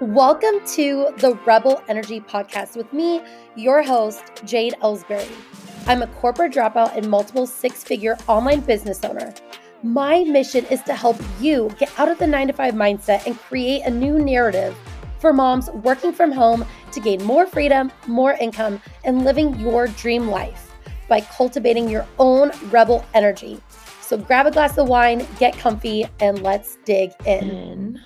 Welcome to the Rebel Energy Podcast with me, your host, Jade Ellsbury. I'm a corporate dropout and multiple six figure online business owner. My mission is to help you get out of the nine to five mindset and create a new narrative for moms working from home to gain more freedom, more income, and living your dream life by cultivating your own rebel energy. So grab a glass of wine, get comfy, and let's dig in.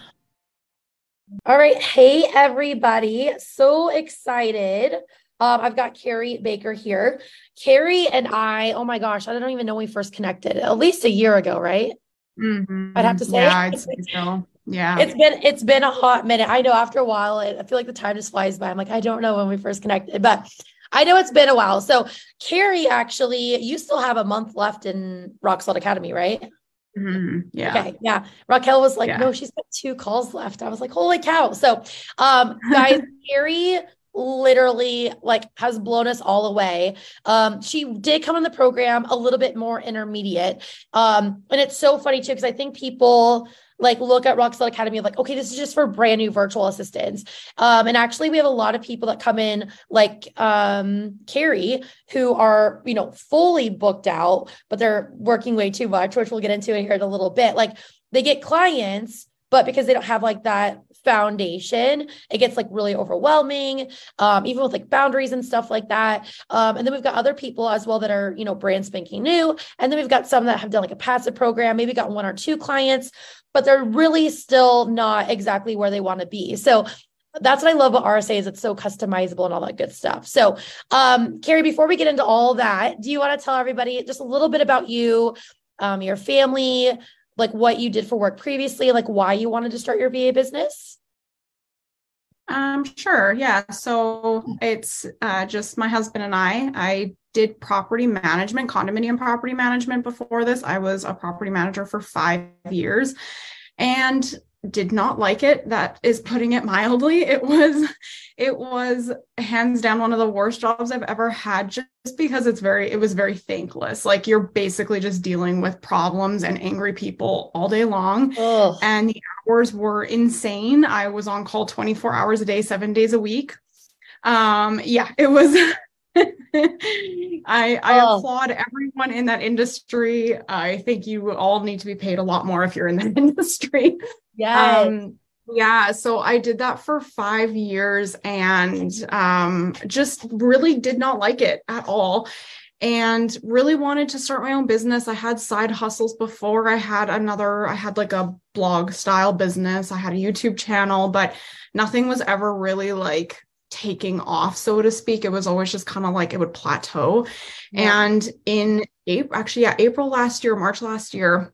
All right. Hey, everybody. So excited. Um, I've got Keri Baker here. Keri and I, oh my gosh, I don't even know when we first connected, at least a year ago, right? Mm-hmm. I'd have to say. Yeah, I'd say so. Yeah. It's been it's been a hot minute. I know after a while, I feel like the time just flies by. I'm like, I don't know when we first connected, but I know it's been a while. So Keri, actually, you still have a month left in Rock Solid Academy, right? Mm-hmm. Yeah. Okay. Yeah. Raquel was like, Yeah. no, she's got two calls left. I was like, holy cow. So, um, guys, Keri literally like has blown us all away. Um, she did come in the program a little bit more intermediate. Um, and it's so funny too, because I think people like look at Rock Academy like, okay, this is just for brand new virtual assistants. Um, and actually we have a lot of people that come in like um Keri who are, you know, fully booked out, but they're working way too much, which we'll get into here in a little bit. Like they get clients, but because they don't have like that foundation, it gets like really overwhelming, um, even with like boundaries and stuff like that. Um, and then we've got other people as well that are, you know, brand spanking new. And then we've got some that have done like a passive program, maybe got one or two clients, but they're really still not exactly where they want to be. So that's what I love about RSA is it's so customizable and all that good stuff. So, um, Keri, before we get into all that, do you want to tell everybody just a little bit about you, um, your family, like what you did for work previously, like why you wanted to start your VA business? Um, sure. Yeah. So it's uh, just my husband and I. I did property management, condominium property management before this. I was a property manager for five years and did not like it. That is putting it mildly. It was, it was hands down one of the worst jobs I've ever had just because it's very, it was very thankless. Like you're basically just dealing with problems and angry people all day long. Oh, and the hours were insane. I was on call 24 hours a day, seven days a week. Um, yeah, it was. I I Oh. applaud everyone in that industry. I think you all need to be paid a lot more if you're in that industry. Yeah. Um, yeah, so I did that for five years and um, just really did not like it at all. And really wanted to start my own business. I had side hustles before. I had another, I had like a blog style business. I had a YouTube channel, but nothing was ever really like taking off, so to speak. It was always just kind of like it would plateau. Yeah. And in April, actually, yeah, April last year, March last year,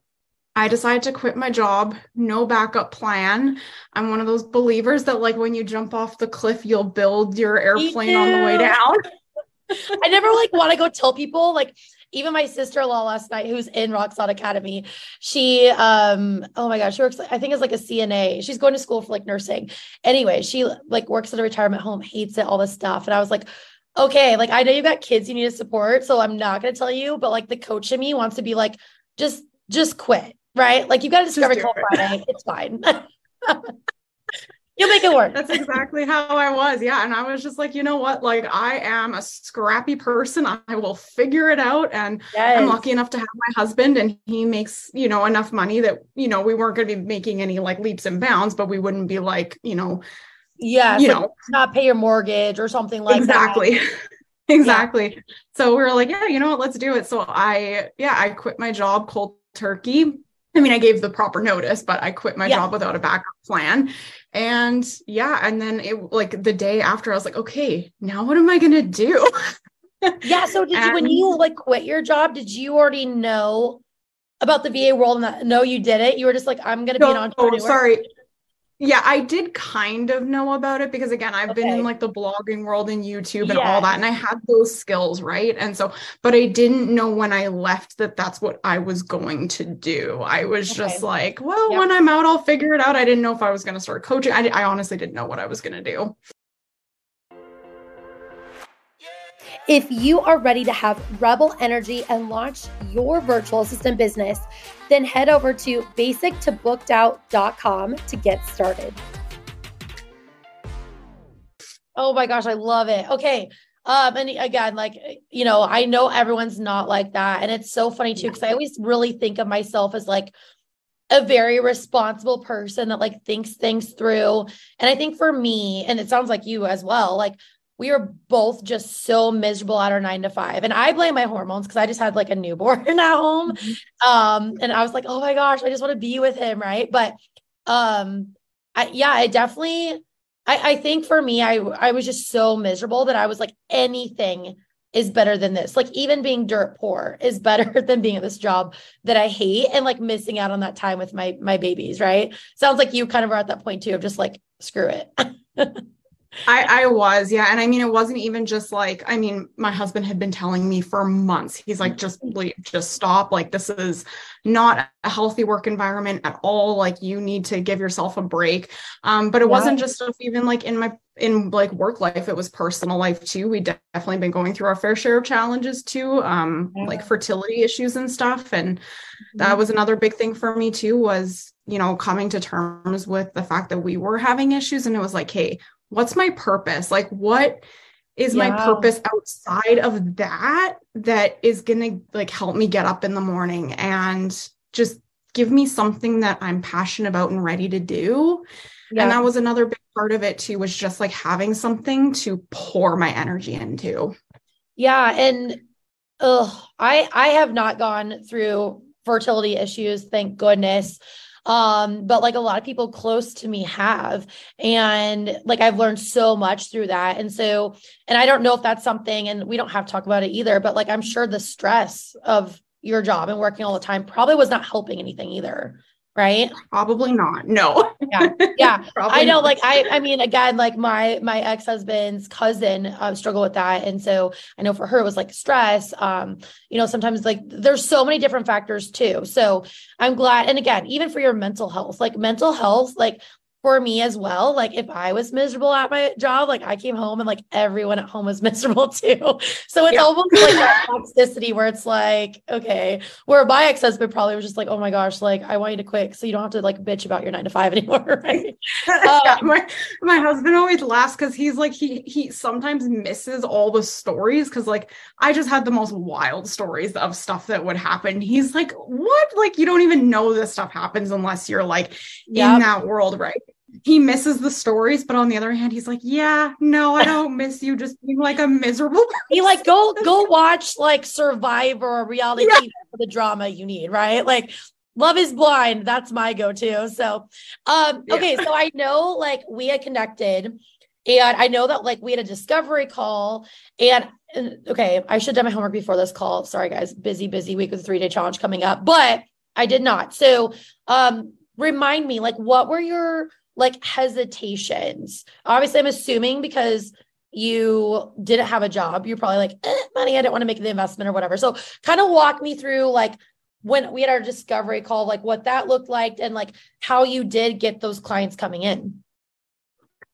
I decided to quit my job, no backup plan. I'm one of those believers that, like, when you jump off the cliff, you'll build your airplane on the way down. I never like want to go tell people like even my sister-in-law last night who's in Rock Solid Academy, she um oh my gosh, she works I think it's like a CNA. She's going to school for like nursing. Anyway, she like works at a retirement home, hates it, all this stuff. And I was like, okay, like I know you got kids you need to support, so I'm not gonna tell you, but like the coach in me wants to be like, just just quit, right? Like you got to discover it. Friday. It's fine. You'll make it work. That's exactly how I was. Yeah. And I was just like, you know what? Like, I am a scrappy person. I will figure it out. And yes. I'm lucky enough to have my husband, and he makes, you know, enough money that, you know, we weren't going to be making any like leaps and bounds, but we wouldn't be like, you know, yeah, you like, know, not pay your mortgage or something like that. exactly. exactly. So we were like, yeah, you know what? Let's do it. So I, yeah, I quit my job cold turkey. I mean, I gave the proper notice, but I quit my Yeah. job without a backup plan. And yeah, and then it like the day after, I was like, okay, now what am I going to do? Yeah. So did you, when you like quit your job, did you already know about the VA world and that? No, you did it. You were just like, I'm going to be an No, entrepreneur. sorry. Yeah, I did kind of know about it because again, I've been in like the blogging world and YouTube and Yeah. all that, and I had those skills, right? And so, but I didn't know when I left that that's what I was going to do. I was just like, well, Yep. when I'm out, I'll figure it out. I didn't know if I was going to start coaching. I, I honestly didn't know what I was going to do. If you are ready to have rebel energy and launch your virtual assistant business, then head over to basictobooked.out.com to get started. Oh my gosh, I love it. Okay. Um, and again, like, you know, I know everyone's not like that. And it's so funny too, because I always really think of myself as like a very responsible person that like thinks things through. And I think for me, and it sounds like you as well, like we were both just so miserable at our nine to five. And I blame my hormones because I just had like a newborn at home. Mm-hmm. Um, and I was like, oh my gosh, I just want to be with him. Right. But um, I, yeah, I definitely I, I think for me, I I was just so miserable that I was like, anything is better than this. Like even being dirt poor is better than being at this job that I hate and like missing out on that time with my my babies, right? Sounds like you kind of are at that point too of just like screw it. I, I was, yeah. And I mean, it wasn't even just like, I mean, my husband had been telling me for months, he's like, just leave, just stop. Like, this is not a healthy work environment at all. Like, you need to give yourself a break. Um, but it yeah. wasn't just stuff even like in my in like work life, it was personal life too. We definitely been going through our fair share of challenges too, um, yeah. like fertility issues and stuff. And mm-hmm. that was another big thing for me too, was you know, coming to terms with the fact that we were having issues. And it was like, hey, what's my purpose? Like, what is yeah. my purpose outside of that that is going to like help me get up in the morning and just give me something that I'm passionate about and ready to do? Yeah. And that was another big part of it too, was just like having something to pour my energy into. Yeah. And oh, I I have not gone through fertility issues, thank goodness um but like a lot of people close to me have and like i've learned so much through that. And so and i don't know if that's something and we don't have to talk about it either but like i'm sure the stress of your job and working all the time probably was not helping anything either right? Probably not. No. Yeah. Yeah. I know not. like i i mean again like my my ex-husband's cousin uh, struggled with that. And so i know for her it was like stress. Um you know sometimes like there's so many different factors too. So i'm glad and again even for your mental health like mental health like for me as well. Like if I was miserable at my job, like I came home and like everyone at home was miserable too. So it's yeah. almost like that toxicity where it's like, okay, where my ex-husband probably was just like, oh my gosh, like I want you to quit so you don't have to like bitch about your nine to five anymore. Right. Um, my, my husband always laughs because he's like, he he sometimes misses all the stories because like I just had the most wild stories of stuff that would happen. He's like, what? Like you don't even know this stuff happens unless you're like yep. in that world, right? He misses the stories, but on the other hand, he's like, "Yeah, no, I don't miss you just being like a miserable." Person. He like go go watch like Survivor or reality yeah. TV for the drama you need, right? Like Love is Blind, that's my go-to. So, um, yeah. okay, so I know like we had connected, and I know that like we had a discovery call, and, and okay, I should have done my homework before this call. Sorry, guys, busy, busy week with a three-day challenge coming up, but I did not. So, um, remind me, like, what were your like hesitations? Obviously, I'm assuming because you didn't have a job, you're probably like, eh, money, I didn't want to make the investment or whatever. So, kind of walk me through like when we had our discovery call, like what that looked like and like how you did get those clients coming in.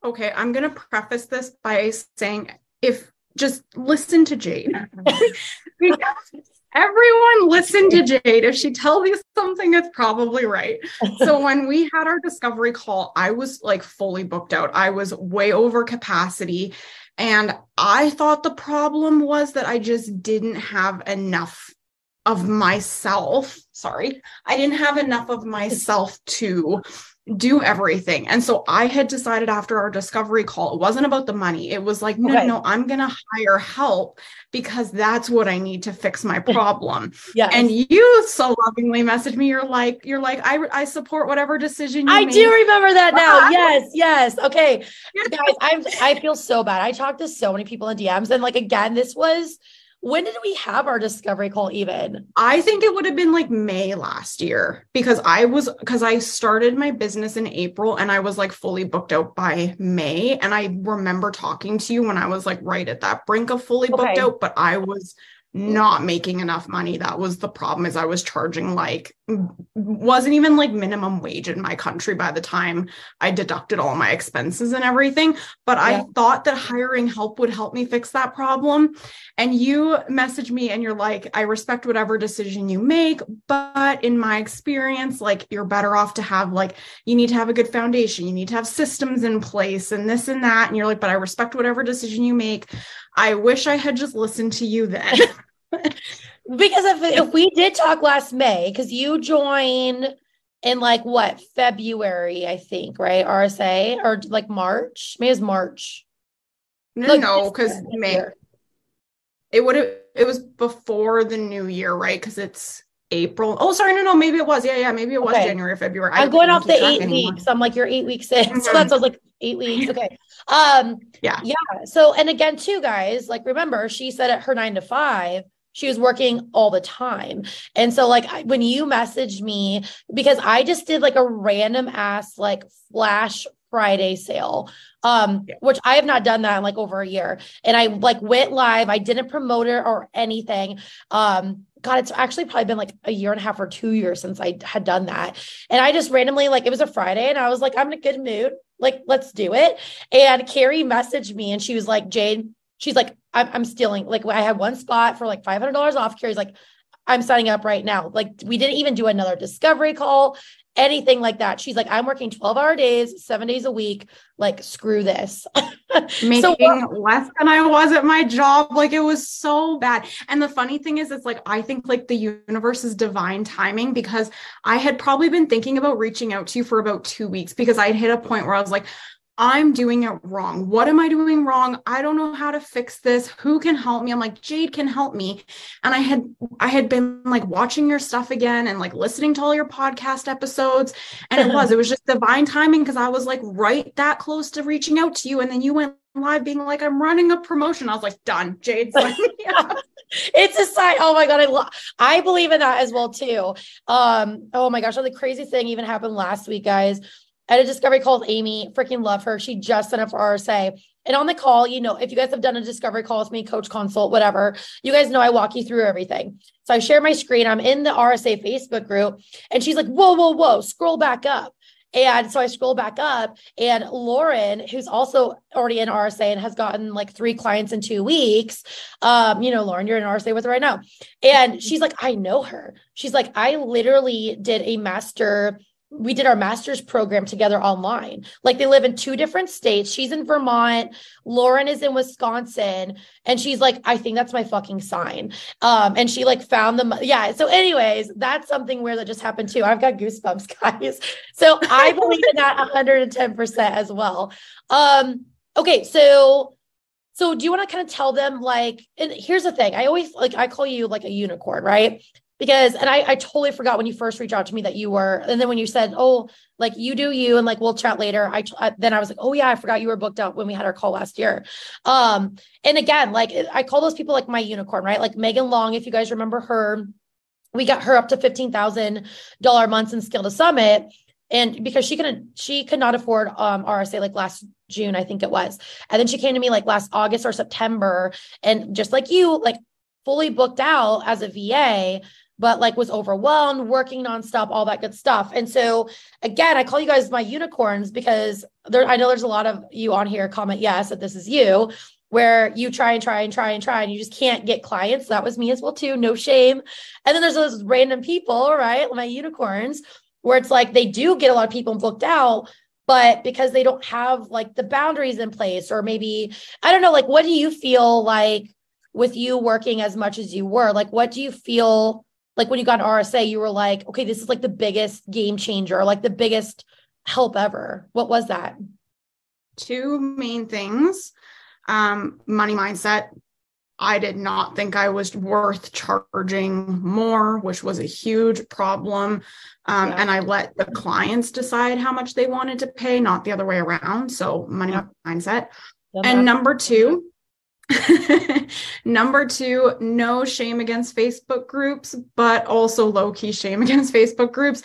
Okay, I'm going to preface this by saying if just listen to Jade. everyone listen to Jade. If she tells you something, it's probably right. so when we had our discovery call, I was like fully booked out. I was way over capacity. And I thought the problem was that I just didn't have enough of myself. Sorry, I didn't have enough of myself to do everything. And so I had decided after our discovery call, it wasn't about the money. It was like, no, okay. no, I'm going to hire help because that's what I need to fix my problem. yeah. And you so lovingly messaged me. You're like, you're like, I, I support whatever decision you I do remember that now. yes. Yes. Okay. Guys, I'm, I feel so bad. I talked to so many people in DMs and like, again, this was, when did we have our discovery call even? I think it would have been like May last year because I was because I started my business in April and I was like fully booked out by May. And I remember talking to you when I was like right at that brink of fully booked okay. out, but I was not making enough money. That was the problem is I was charging like wasn't even like minimum wage in my country by the time I deducted all my expenses and everything. But yeah. I thought that hiring help would help me fix that problem. And you message me and you're like, I respect whatever decision you make, but in my experience, like you're better off to have like you need to have a good foundation, you need to have systems in place and this and that. And you're like, but I respect whatever decision you make. I wish I had just listened to you then. because if if we did talk last May, because you joined in like what February, I think, right? RSA or like March. May is March. No, no, because May. It would have. It was before the new year, right? Because it's April. Oh, sorry, no, no, maybe it was. Yeah, yeah, maybe it was okay. January, February. I'm going off the eight anymore. weeks. I'm like, you're eight weeks in. Mm-hmm. So that's I was like eight weeks. Okay. Um, yeah. Yeah. So, and again, too, guys, like remember, she said at her nine to five, she was working all the time. And so, like, when you messaged me, because I just did like a random ass, like, flash Friday sale, um, yeah. which I have not done that in like over a year. And I like went live. I didn't promote it or anything. Um, God, it's actually probably been like a year and a half or two years since I had done that. And I just randomly, like, it was a Friday and I was like, I'm in a good mood. Like, let's do it. And Keri messaged me and she was like, Jade, she's like, I'm, I'm stealing. Like I had one spot for like $500 off. Keri's like, I'm signing up right now. Like we didn't even do another discovery call, anything like that. She's like, I'm working 12 hour days, seven days a week. Like, screw this. Making so, less than I was at my job. Like it was so bad. And the funny thing is, it's like, I think like the universe is divine timing because I had probably been thinking about reaching out to you for about two weeks because I'd hit a point where I was like, I'm doing it wrong. What am I doing wrong? I don't know how to fix this. Who can help me? I'm like, Jade can help me. And I had I had been like watching your stuff again and like listening to all your podcast episodes. And it was, it was just divine timing because I was like right that close to reaching out to you. And then you went live being like, I'm running a promotion. I was like, done. Jade's like, yeah. it's a sign. Oh my God. I love I believe in that as well too. Um, oh my gosh, the crazy thing even happened last week, guys at a discovery call with Amy. Freaking love her. She just sent up for RSA. And on the call, you know, if you guys have done a discovery call with me, coach consult, whatever, you guys know I walk you through everything. So I share my screen. I'm in the RSA Facebook group, and she's like, whoa, whoa, whoa, scroll back up. And so I scroll back up, and Lauren, who's also already in RSA and has gotten like three clients in two weeks, um, you know, Lauren, you're in RSA with her right now. And she's like, I know her. She's like, I literally did a master we did our master's program together online. Like they live in two different states. She's in Vermont, Lauren is in Wisconsin, and she's like, I think that's my fucking sign. Um, and she like found the Yeah. So, anyways, that's something where that just happened too. I've got goosebumps, guys. So I believe in that 110% as well. Um, okay, so so do you want to kind of tell them like, and here's the thing, I always like I call you like a unicorn, right? Because and I, I totally forgot when you first reached out to me that you were and then when you said oh like you do you and like we'll chat later I, I then i was like oh yeah i forgot you were booked out when we had our call last year. Um and again like i call those people like my unicorn right? Like megan long if you guys remember her we got her up to $15000 months in skill to summit and because she couldn't she could not afford um rsa like last june i think it was. And then she came to me like last august or september and just like you like fully booked out as a va but like was overwhelmed, working nonstop, all that good stuff. And so again, I call you guys my unicorns because there I know there's a lot of you on here comment yes that this is you where you try and try and try and try and you just can't get clients. That was me as well too, no shame. And then there's those random people, right? My unicorns where it's like they do get a lot of people booked out but because they don't have like the boundaries in place or maybe I don't know like what do you feel like with you working as much as you were like what do you feel like when you got RSA, you were like, okay, this is like the biggest game changer, like the biggest help ever. What was that? Two main things. Um, money mindset. I did not think I was worth charging more, which was a huge problem. Um, yeah. And I let the clients decide how much they wanted to pay, not the other way around. So, money yeah. mindset. Yeah. And number two, Number two, no shame against Facebook groups, but also low key shame against Facebook groups.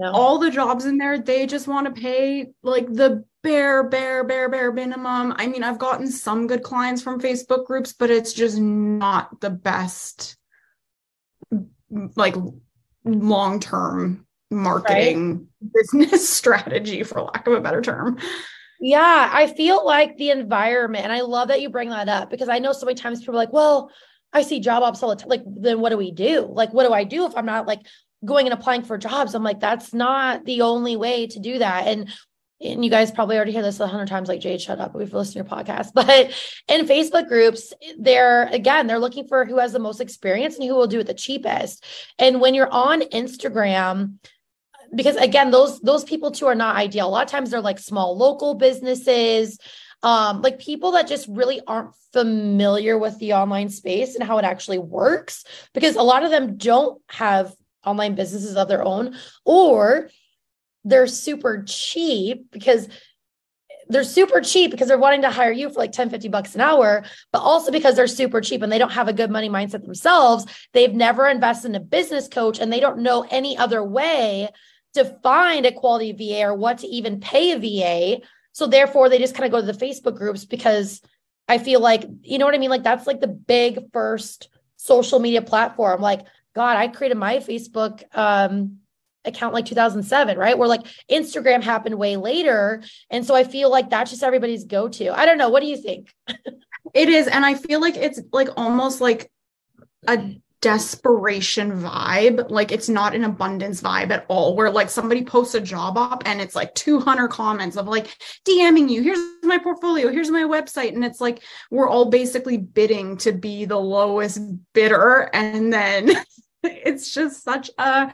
All the jobs in there, they just want to pay like the bare, bare, bare, bare minimum. I mean, I've gotten some good clients from Facebook groups, but it's just not the best, like long term marketing right. business strategy, for lack of a better term. Yeah, I feel like the environment, and I love that you bring that up because I know so many times people are like, well, I see job ops all the time. Like, then what do we do? Like, what do I do if I'm not like going and applying for jobs? I'm like, that's not the only way to do that. And and you guys probably already hear this a hundred times, like Jade, shut up. We've listened to your podcast. But in Facebook groups, they're again, they're looking for who has the most experience and who will do it the cheapest. And when you're on Instagram, because again, those those people too are not ideal. A lot of times they're like small local businesses, um, like people that just really aren't familiar with the online space and how it actually works, because a lot of them don't have online businesses of their own, or they're super cheap because they're super cheap because they're wanting to hire you for like 10 50 bucks an hour but also because they're super cheap and they don't have a good money mindset themselves they've never invested in a business coach and they don't know any other way to find a quality va or what to even pay a va so therefore they just kind of go to the facebook groups because i feel like you know what i mean like that's like the big first social media platform like god i created my facebook um account like 2007, right? Where like Instagram happened way later. And so I feel like that's just everybody's go to. I don't know. What do you think? it is. And I feel like it's like almost like a desperation vibe. Like it's not an abundance vibe at all, where like somebody posts a job op and it's like 200 comments of like DMing you, here's my portfolio, here's my website. And it's like we're all basically bidding to be the lowest bidder. And then it's just such a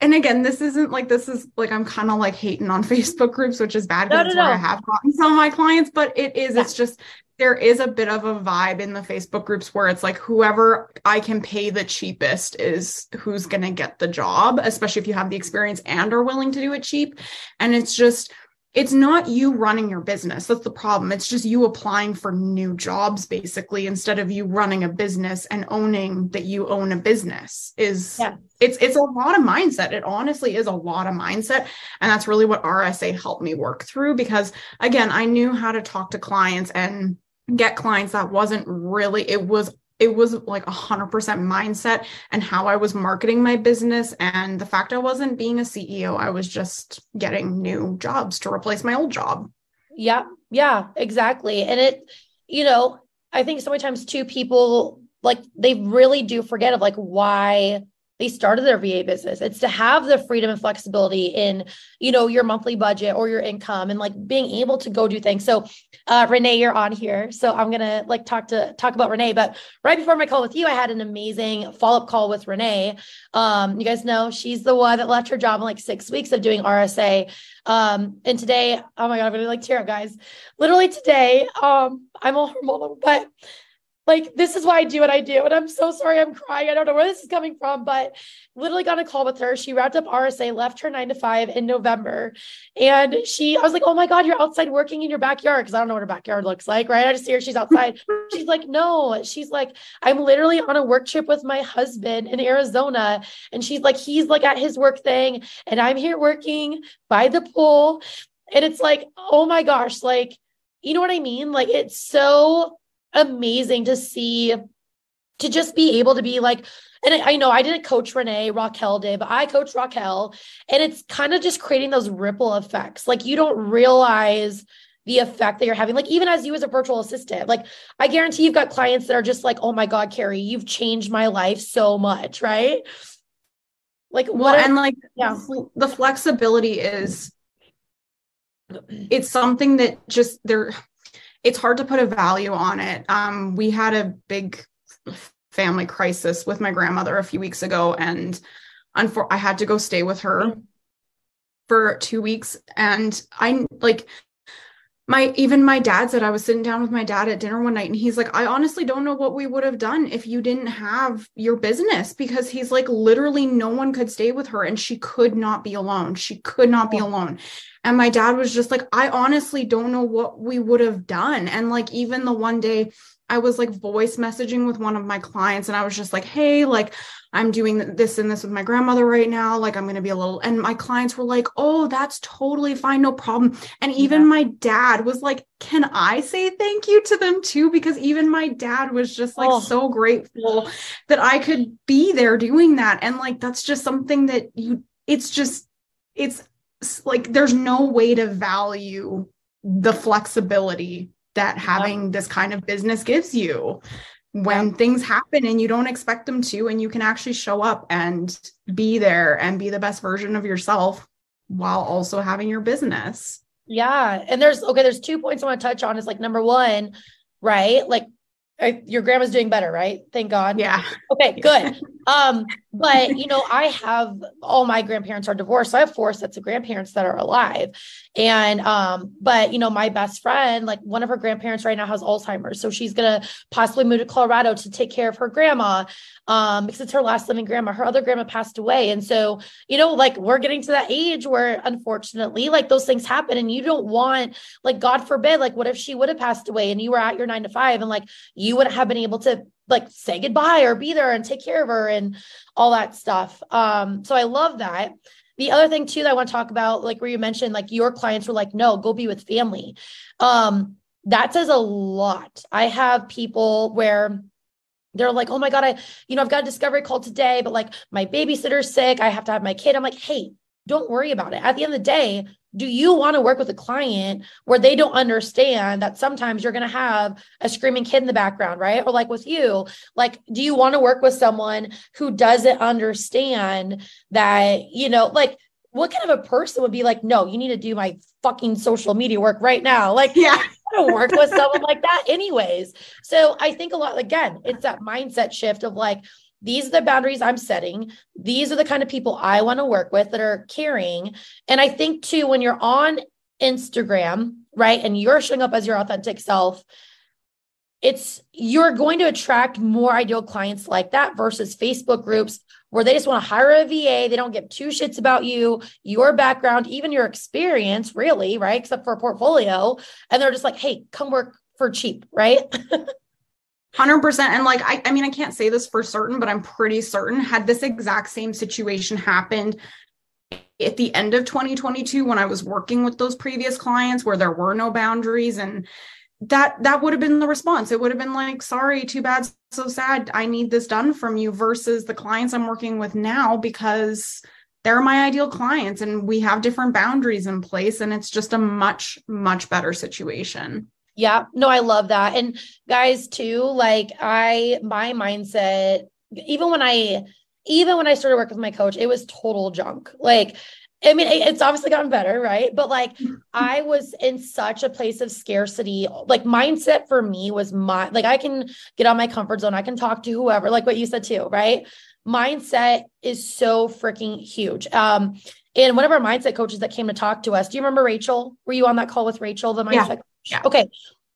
and again, this isn't like this is like I'm kind of like hating on Facebook groups, which is bad because no, no, no. where I have gotten some of my clients, but it is, yeah. it's just there is a bit of a vibe in the Facebook groups where it's like whoever I can pay the cheapest is who's gonna get the job, especially if you have the experience and are willing to do it cheap. And it's just it's not you running your business. That's the problem. It's just you applying for new jobs basically instead of you running a business and owning that you own a business is yeah. it's it's a lot of mindset. It honestly is a lot of mindset and that's really what RSA helped me work through because again, I knew how to talk to clients and get clients that wasn't really it was it was like a hundred percent mindset and how I was marketing my business and the fact I wasn't being a CEO, I was just getting new jobs to replace my old job. Yeah, yeah, exactly. And it, you know, I think so many times too, people like they really do forget of like why they started their VA business. It's to have the freedom and flexibility in, you know, your monthly budget or your income and like being able to go do things. So, uh, Renee, you're on here. So I'm going to like talk to talk about Renee, but right before my call with you, I had an amazing follow-up call with Renee. Um, you guys know she's the one that left her job in like six weeks of doing RSA. Um, and today, oh my God, I'm going to like tear up guys. Literally today, um, I'm all hormonal, but like this is why I do what I do. And I'm so sorry I'm crying. I don't know where this is coming from, but literally got a call with her. She wrapped up RSA, left her nine to five in November. And she, I was like, oh my God, you're outside working in your backyard. Cause I don't know what her backyard looks like, right? I just see her, she's outside. she's like, no, she's like, I'm literally on a work trip with my husband in Arizona. And she's like, he's like at his work thing. And I'm here working by the pool. And it's like, oh my gosh, like, you know what I mean? Like it's so amazing to see to just be able to be like and I, know I didn't coach Renee, Raquel did, but I coach Raquel. And it's kind of just creating those ripple effects. Like you don't realize the effect that you're having. Like even as you as a virtual assistant, like I guarantee you've got clients that are just like, oh my God, Keri, you've changed my life so much, right? Like what well, and like yeah. the flexibility is it's something that just there it's hard to put a value on it. Um, we had a big family crisis with my grandmother a few weeks ago, and unfor- I had to go stay with her for two weeks. And I like my even my dad said I was sitting down with my dad at dinner one night and he's like I honestly don't know what we would have done if you didn't have your business because he's like literally no one could stay with her and she could not be alone. She could not be alone. And my dad was just like I honestly don't know what we would have done. And like even the one day I was like voice messaging with one of my clients and I was just like, hey, like, I'm doing this and this with my grandmother right now. Like, I'm going to be a little, and my clients were like, oh, that's totally fine. No problem. And even yeah. my dad was like, can I say thank you to them too? Because even my dad was just like oh. so grateful that I could be there doing that. And like, that's just something that you, it's just, it's like, there's no way to value the flexibility that having this kind of business gives you when yeah. things happen and you don't expect them to and you can actually show up and be there and be the best version of yourself while also having your business. Yeah. And there's okay there's two points i want to touch on is like number one right? Like your grandma's doing better right? Thank god. Yeah. Okay good. Um but you know i have all my grandparents are divorced so i have four sets of grandparents that are alive. And um but you know my best friend like one of her grandparents right now has alzheimer's so she's gonna possibly move to colorado to take care of her grandma um because it's her last living grandma. Her other grandma passed away. And so you know like we're getting to that age where unfortunately like those things happen and you don't want like god forbid like what if she would have passed away and you were at your nine to five and like you wouldn't have been able to like say goodbye or be there and take care of her and all that stuff. Um, so I love that. The other thing too that I want to talk about, like where you mentioned, like your clients were like, no, go be with family. Um, that says a lot. I have people where they're like, oh my God, I, you know, I've got a discovery call today, but like my babysitter's sick. I have to have my kid. I'm like, hey, don't worry about it. At the end of the day, do you want to work with a client where they don't understand that sometimes you're going to have a screaming kid in the background, right? Or like with you, like, do you want to work with someone who doesn't understand that, you know, like, what kind of a person would be like, no, you need to do my fucking social media work right now? Like, yeah, I don't work with someone like that, anyways. So I think a lot, again, it's that mindset shift of like, these are the boundaries I'm setting. These are the kind of people I want to work with that are caring. And I think too, when you're on Instagram, right, and you're showing up as your authentic self, it's you're going to attract more ideal clients like that versus Facebook groups where they just want to hire a VA. They don't give two shits about you, your background, even your experience, really, right? Except for a portfolio. And they're just like, hey, come work for cheap, right? 100% and like I, I mean i can't say this for certain but i'm pretty certain had this exact same situation happened at the end of 2022 when i was working with those previous clients where there were no boundaries and that that would have been the response. It would have been like sorry too bad so sad. I need this done from you versus the clients i'm working with now because they're my ideal clients and we have different boundaries in place and it's just a much much better situation yeah, no, I love that. And guys, too, like I, my mindset, even when I, even when I started working with my coach, it was total junk. Like, I mean, it's obviously gotten better, right? But like, I was in such a place of scarcity. Like, mindset for me was my, like, I can get on my comfort zone. I can talk to whoever, like what you said too, right? Mindset is so freaking huge. Um, and one of our mindset coaches that came to talk to us, do you remember Rachel? Were you on that call with Rachel, the mindset? Yeah. Yeah. Okay.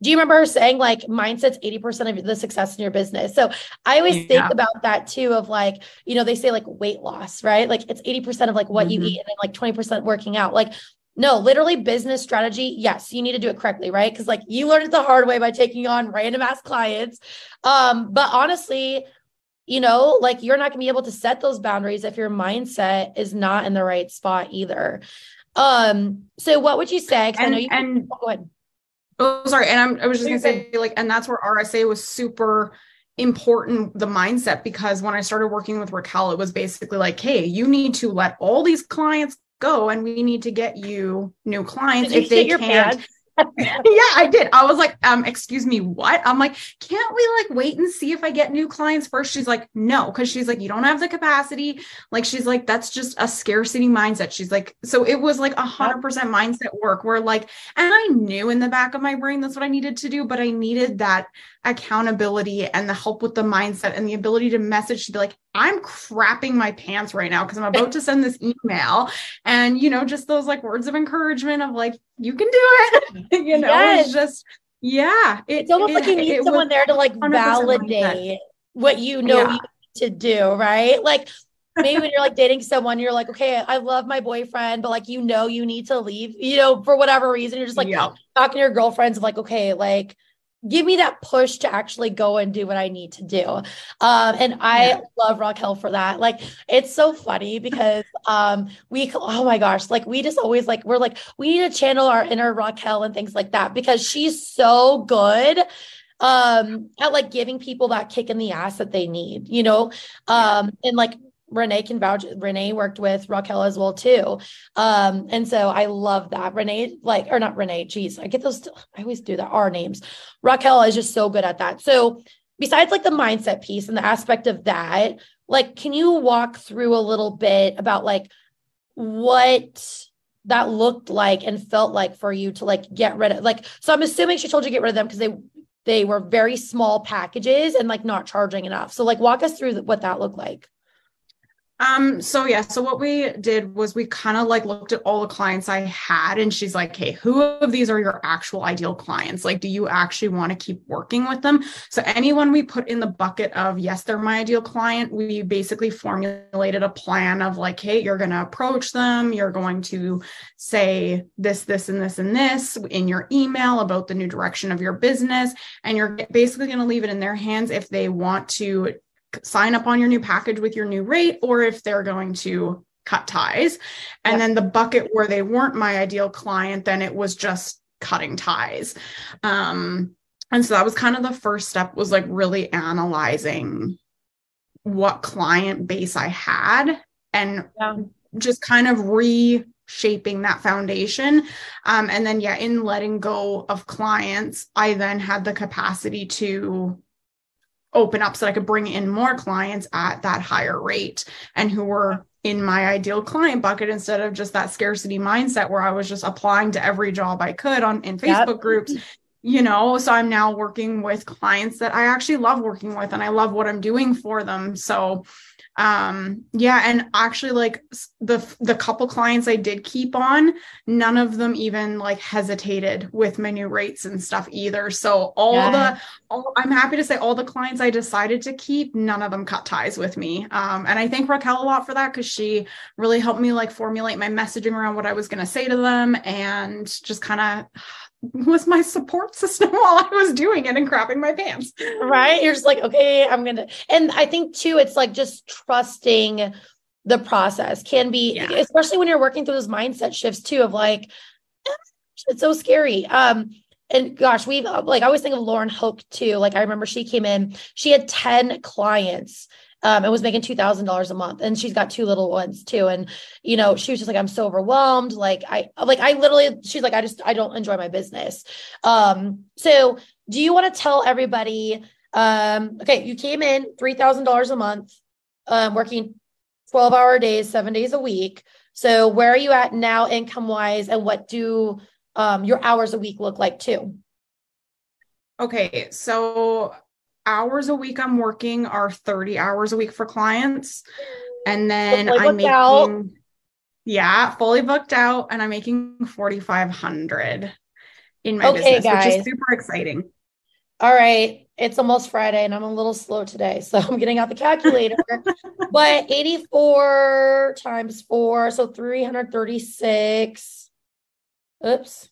Do you remember her saying like mindset's 80% of the success in your business? So I always yeah. think about that too of like, you know, they say like weight loss, right? Like it's 80% of like what mm-hmm. you eat and then like 20% working out. Like no, literally business strategy. Yes, you need to do it correctly, right? Because like you learned it the hard way by taking on random ass clients. Um, but honestly, you know, like you're not gonna be able to set those boundaries if your mindset is not in the right spot either. Um, so what would you say? And, I know you and oh, go ahead Oh, sorry. And I'm, I was just going to say, like, and that's where RSA was super important the mindset because when I started working with Raquel, it was basically like, hey, you need to let all these clients go and we need to get you new clients if they can't. Yeah, I did. I was like, um, excuse me, what? I'm like, can't we like wait and see if I get new clients first? She's like, no, because she's like, you don't have the capacity. Like, she's like, that's just a scarcity mindset. She's like, so it was like a hundred percent mindset work where like, and I knew in the back of my brain that's what I needed to do, but I needed that accountability and the help with the mindset and the ability to message to be like, I'm crapping my pants right now because I'm about to send this email. And, you know, just those like words of encouragement of like, you can do it. you know, yes. it's just, yeah. It, it's almost it, like you need someone there to like validate what you know yeah. you to do, right? Like, maybe when you're like dating someone, you're like, okay, I love my boyfriend, but like you know you need to leave, you know, for whatever reason. You're just like yeah. talking to your girlfriends like, okay, like give me that push to actually go and do what I need to do. Um, and I yeah. love Raquel for that. Like it's so funny because um, we oh my gosh, like we just always like we're like we need to channel our inner Raquel and things like that because she's so good um at like giving people that kick in the ass that they need, you know. Um and like Renee can vouch. Renee worked with Raquel as well too, um, and so I love that Renee, like or not Renee. Geez, I get those. I always do that. Our names. Raquel is just so good at that. So besides like the mindset piece and the aspect of that, like, can you walk through a little bit about like what that looked like and felt like for you to like get rid of like? So I'm assuming she told you to get rid of them because they they were very small packages and like not charging enough. So like walk us through what that looked like. Um, so yeah, so what we did was we kind of like looked at all the clients I had, and she's like, Hey, who of these are your actual ideal clients? Like, do you actually want to keep working with them? So anyone we put in the bucket of yes, they're my ideal client, we basically formulated a plan of like, hey, you're gonna approach them, you're going to say this, this, and this, and this in your email about the new direction of your business, and you're basically gonna leave it in their hands if they want to sign up on your new package with your new rate or if they're going to cut ties. And then the bucket where they weren't my ideal client, then it was just cutting ties. Um, and so that was kind of the first step was like really analyzing what client base I had and yeah. just kind of reshaping that foundation. Um, and then, yeah, in letting go of clients, I then had the capacity to open up so I could bring in more clients at that higher rate and who were in my ideal client bucket instead of just that scarcity mindset where I was just applying to every job I could on in Facebook yep. groups you know so i'm now working with clients that i actually love working with and i love what i'm doing for them so um yeah and actually like the the couple clients i did keep on none of them even like hesitated with my new rates and stuff either so all yeah. the all, i'm happy to say all the clients i decided to keep none of them cut ties with me um and i thank raquel a lot for that because she really helped me like formulate my messaging around what i was going to say to them and just kind of was my support system while I was doing it and crapping my pants. Right. You're just like, okay, I'm going to. And I think too, it's like just trusting the process can be, yeah. especially when you're working through those mindset shifts too, of like, it's so scary. Um, and gosh, we've like I always think of Lauren Hoke too. Like I remember she came in, she had 10 clients um, and was making two thousand dollars a month, and she's got two little ones too. And you know, she was just like, I'm so overwhelmed. Like I, like I literally, she's like, I just, I don't enjoy my business. Um, so do you want to tell everybody? Um, okay, you came in three thousand dollars a month, um, working twelve hour days, seven days a week. So where are you at now, income wise, and what do um, your hours a week look like too? Okay, so hours a week I'm working are 30 hours a week for clients. And then I'm making, out. yeah, fully booked out and I'm making 4,500 in my okay, business, guys. which is super exciting. All right. It's almost Friday and I'm a little slow today. So I'm getting out the calculator. but 84 times four, so 336. Oops.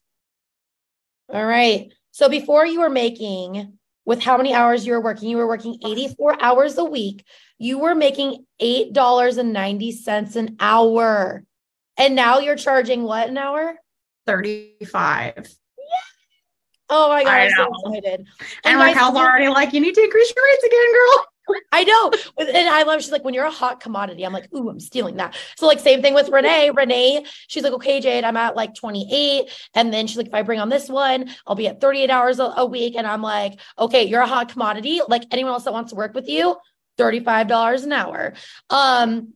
All right. So before you were making with how many hours you were working. You were working 84 hours a week. You were making $8.90 an hour. And now you're charging what an hour? 35. Oh my god, I am so excited. And, and Raquel's already like, you need to increase your rates again, girl. I know. And I love, she's like, when you're a hot commodity, I'm like, ooh, I'm stealing that. So, like, same thing with Renee. Renee, she's like, okay, Jade, I'm at like 28. And then she's like, if I bring on this one, I'll be at 38 hours a, a week. And I'm like, okay, you're a hot commodity. Like anyone else that wants to work with you, $35 an hour. Um,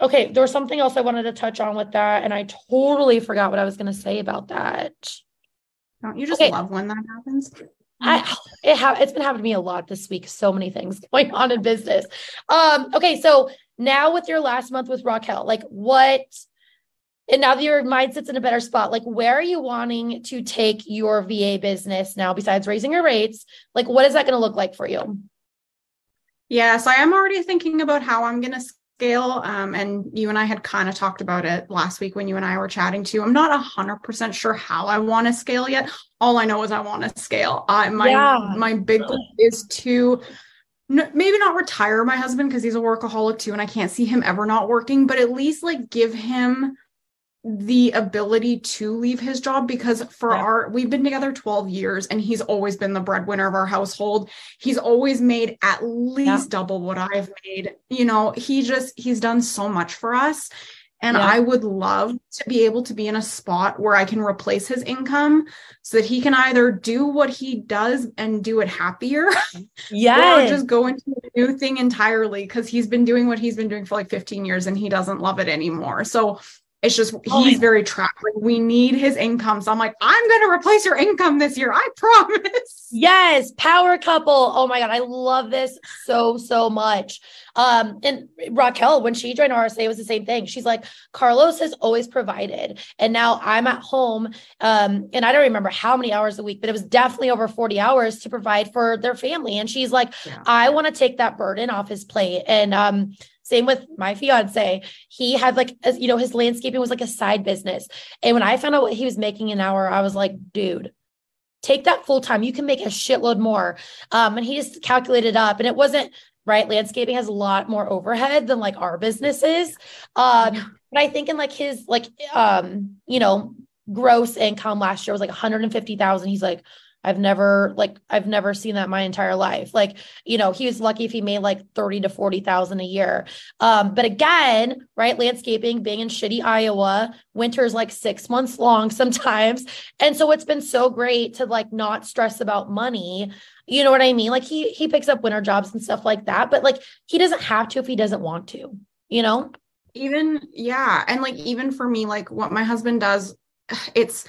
okay, there was something else I wanted to touch on with that. And I totally forgot what I was going to say about that. Don't you just okay. love when that happens? I it ha- it's been happening to me a lot this week. So many things going on in business. Um, okay, so now with your last month with Raquel, like what and now that your mindset's in a better spot, like where are you wanting to take your VA business now besides raising your rates? Like what is that going to look like for you? Yeah, so I am already thinking about how I'm going to scale. Um, and you and I had kind of talked about it last week when you and I were chatting too. I'm not a hundred percent sure how I want to scale yet. All I know is I want to scale. I my yeah. my big goal is to maybe not retire my husband because he's a workaholic too, and I can't see him ever not working, but at least like give him the ability to leave his job because for yeah. our we've been together 12 years and he's always been the breadwinner of our household he's always made at least yeah. double what i've made you know he just he's done so much for us and yeah. i would love to be able to be in a spot where i can replace his income so that he can either do what he does and do it happier yeah or just go into a new thing entirely because he's been doing what he's been doing for like 15 years and he doesn't love it anymore so it's just oh, he's very trapped. Like we need his income. So I'm like, I'm gonna replace your income this year. I promise. Yes, power couple. Oh my god, I love this so so much. Um, and Raquel, when she joined RSA, it was the same thing. She's like, Carlos has always provided, and now I'm at home. Um, and I don't remember how many hours a week, but it was definitely over 40 hours to provide for their family. And she's like, yeah. I want to take that burden off his plate. And um, same with my fiance. He had like, you know, his landscaping was like a side business. And when I found out what he was making an hour, I was like, dude, take that full time. You can make a shitload more. Um, and he just calculated up and it wasn't right. Landscaping has a lot more overhead than like our businesses. Um, but I think in like his like um, you know, gross income last year was like 150,000. He's like, I've never like I've never seen that my entire life. Like, you know, he was lucky if he made like 30 to 40,000 a year. Um, but again, right, landscaping being in shitty Iowa, winter's like 6 months long sometimes. And so it's been so great to like not stress about money. You know what I mean? Like he he picks up winter jobs and stuff like that, but like he doesn't have to if he doesn't want to, you know? Even yeah, and like even for me like what my husband does it's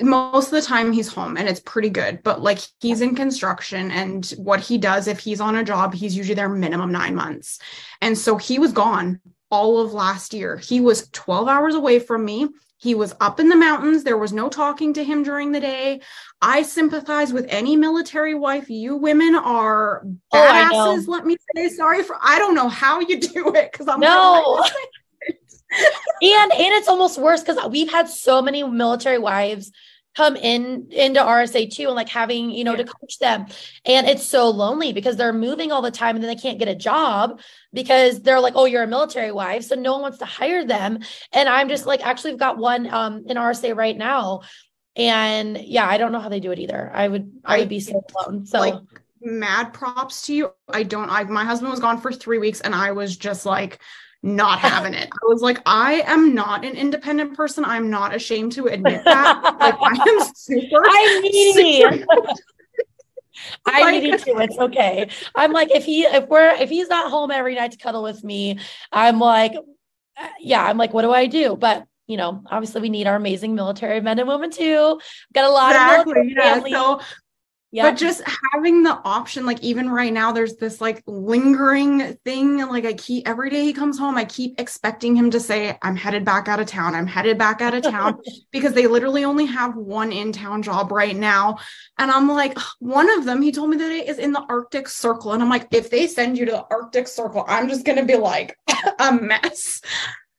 most of the time he's home and it's pretty good but like he's in construction and what he does if he's on a job he's usually there minimum 9 months. And so he was gone all of last year. He was 12 hours away from me. He was up in the mountains. There was no talking to him during the day. I sympathize with any military wife. You women are oh, badasses oh, let me say. Sorry for i don't know how you do it because i'm no. like, and and it's almost worse because we've had so many military wives come in into RSA too and like having, you know, yeah. to coach them. And it's so lonely because they're moving all the time and then they can't get a job because they're like, oh, you're a military wife. So no one wants to hire them. And I'm just like, actually, we've got one um in RSA right now. And yeah, I don't know how they do it either. I would I would be so alone. So like mad props to you. I don't I my husband was gone for three weeks and I was just like not having it. I was like, I am not an independent person. I'm not ashamed to admit that. like I am super. I need. I like, need to. It's okay. I'm like, if he, if we're, if he's not home every night to cuddle with me, I'm like, uh, yeah, I'm like, what do I do? But you know, obviously we need our amazing military men and women too. Got a lot exactly, of military yeah. families. So yeah. But just having the option, like even right now, there's this like lingering thing. Like I keep every day he comes home, I keep expecting him to say, I'm headed back out of town. I'm headed back out of town because they literally only have one in town job right now. And I'm like, one of them, he told me that it is in the Arctic Circle. And I'm like, if they send you to the Arctic Circle, I'm just going to be like a mess.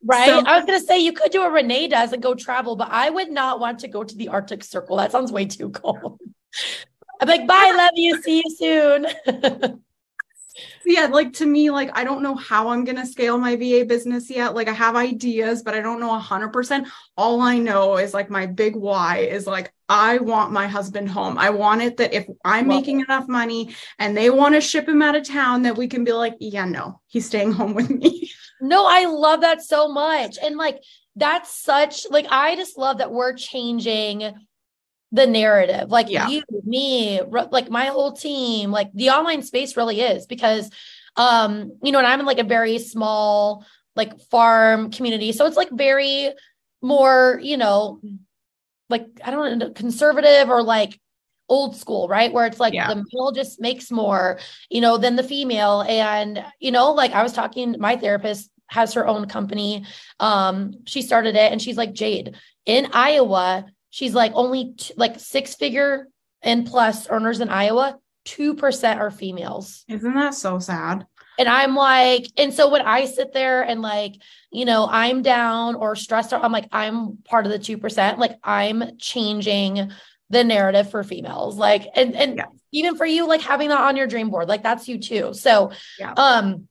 Right. So, I was going to say you could do what Renee does and go travel, but I would not want to go to the Arctic Circle. That sounds way too cold. I'm like, bye, love you. See you soon. yeah, like to me, like I don't know how I'm gonna scale my VA business yet. Like I have ideas, but I don't know a hundred percent. All I know is like my big why is like I want my husband home. I want it that if I'm making enough money and they want to ship him out of town, that we can be like, yeah, no, he's staying home with me. No, I love that so much. And like that's such like I just love that we're changing the narrative like yeah. you me like my whole team like the online space really is because um you know and i'm in like a very small like farm community. So it's like very more you know like i don't know conservative or like old school right? Where it's like yeah. the male just makes more you know than the female. And you know like i was talking my therapist has her own company. Um she started it and she's like jade. In iowa She's like only t- like six figure and plus earners in Iowa, 2% are females. Isn't that so sad? And I'm like, and so when I sit there and like, you know, I'm down or stressed out, I'm like, I'm part of the 2%. Like I'm changing the narrative for females. Like, and and yeah. even for you, like having that on your dream board, like that's you too. So yeah. um,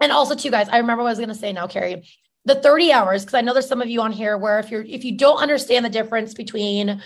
and also too, guys, I remember what I was gonna say now, Keri. The 30 hours, because I know there's some of you on here where if you're if you don't understand the difference between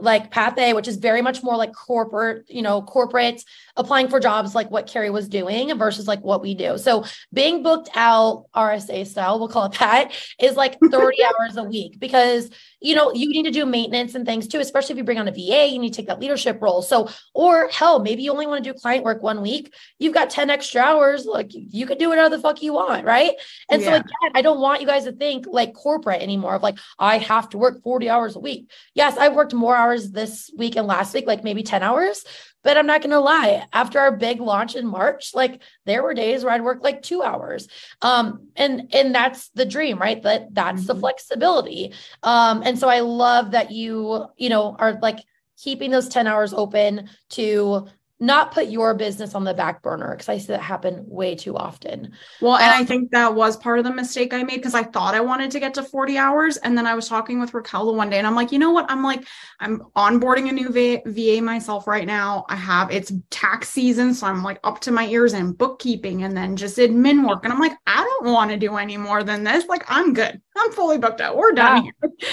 like path A, which is very much more like corporate, you know, corporate applying for jobs like what Keri was doing versus like what we do. So being booked out RSA style, we'll call it that, is like 30 hours a week because you know you need to do maintenance and things too, especially if you bring on a VA, you need to take that leadership role. So, or hell, maybe you only want to do client work one week, you've got 10 extra hours, like you could do whatever the fuck you want, right? And yeah. so again, I don't want you guys to think like corporate anymore of like I have to work 40 hours a week. Yes, I've worked more hours this week and last week, like maybe 10 hours, but I'm not going to lie, after our big launch in March, like there were days where I'd work like 2 hours. Um and and that's the dream, right? That that's mm-hmm. the flexibility. Um and so I love that you, you know, are like keeping those 10 hours open to not put your business on the back burner because I see that happen way too often. Well, and um, I think that was part of the mistake I made because I thought I wanted to get to 40 hours. And then I was talking with Raquel one day and I'm like, you know what? I'm like, I'm onboarding a new VA, VA myself right now. I have it's tax season. So I'm like up to my ears in bookkeeping and then just admin work. And I'm like, I don't want to do any more than this. Like, I'm good. I'm fully booked out. We're done.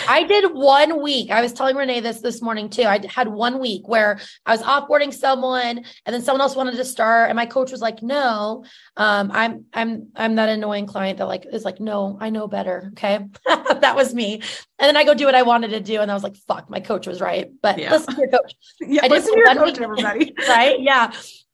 I did one week. I was telling Renee this this morning too. I had one week where I was offboarding someone and then someone else wanted to start and my coach was like no um, i'm i'm i'm that annoying client that like is like no i know better okay that was me and then i go do what i wanted to do and i was like fuck my coach was right but yeah. listen to your coach yeah I listen to your coach week, everybody right yeah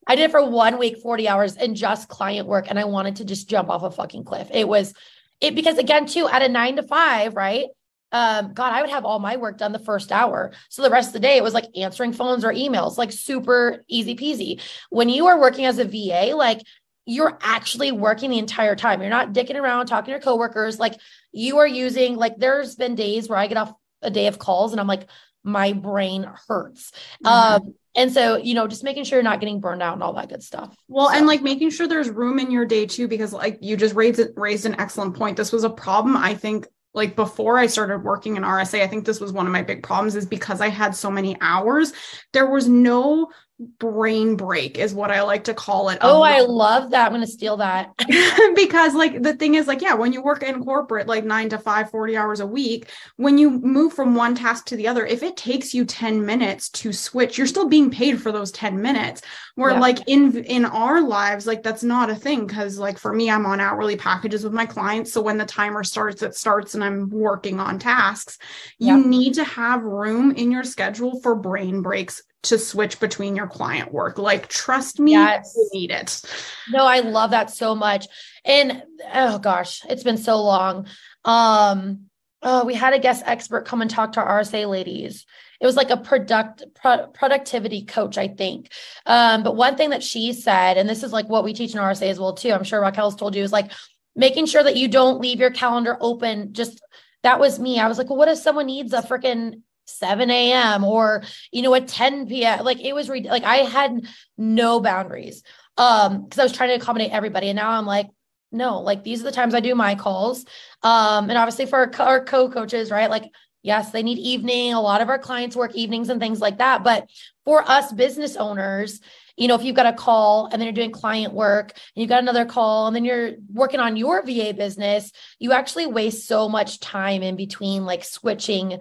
I did it for one week, 40 hours and just client work. And I wanted to just jump off a fucking cliff. It was it because again, too, at a nine to five, right? um, God, I would have all my work done the first hour. So the rest of the day, it was like answering phones or emails, like super easy peasy. When you are working as a VA, like you're actually working the entire time. You're not dicking around talking to your coworkers. Like you are using, like, there's been days where I get off a day of calls and I'm like, my brain hurts. Mm-hmm. Um, and so, you know, just making sure you're not getting burned out and all that good stuff. Well, so. and like making sure there's room in your day too, because like you just raised raised an excellent point. This was a problem I think like before I started working in RSA, I think this was one of my big problems is because I had so many hours, there was no brain break is what I like to call it. Oh, um, I love that. I'm going to steal that. because like the thing is like, yeah, when you work in corporate, like nine to five, 40 hours a week, when you move from one task to the other, if it takes you 10 minutes to switch, you're still being paid for those 10 minutes. Where yeah. like in, in our lives, like that's not a thing. Cause like for me, I'm on hourly packages with my clients. So when the timer starts, it starts and I'm working on tasks. You yeah. need to have room in your schedule for brain breaks to switch between your client work. Like, trust me, yes. you need it. No, I love that so much. And oh gosh, it's been so long. Um, oh, we had a guest expert come and talk to our RSA ladies. It was like a product pro- productivity coach, I think. Um, but one thing that she said, and this is like what we teach in RSA as well too. I'm sure Raquel's told you is like making sure that you don't leave your calendar open. Just that was me. I was like, well, what if someone needs a freaking 7 a.m. or you know at 10 p.m. Like it was re- like I had no boundaries um because I was trying to accommodate everybody, and now I'm like no, like these are the times I do my calls. Um, and obviously for our, our co-coaches, right? Like yes, they need evening. A lot of our clients work evenings and things like that, but for us business owners, you know, if you've got a call and then you're doing client work and you've got another call and then you're working on your VA business, you actually waste so much time in between like switching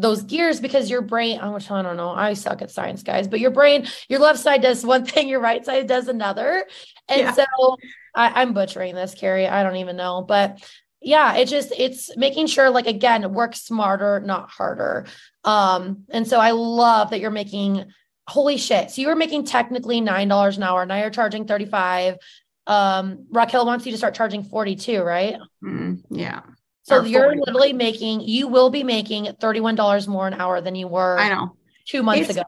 those gears because your brain, I don't know, I suck at science, guys, but your brain, your left side does one thing, your right side does another. And yeah. so I, I'm butchering this, Keri. I don't even know, but yeah, it just it's making sure like again, work smarter, not harder. Um, and so I love that you're making holy shit. So you were making technically nine dollars an hour. Now you're charging 35. Um, Raquel wants you to start charging 42, right? Mm, yeah. So you're literally making, you will be making $31 more an hour than you were I know two months it's, ago.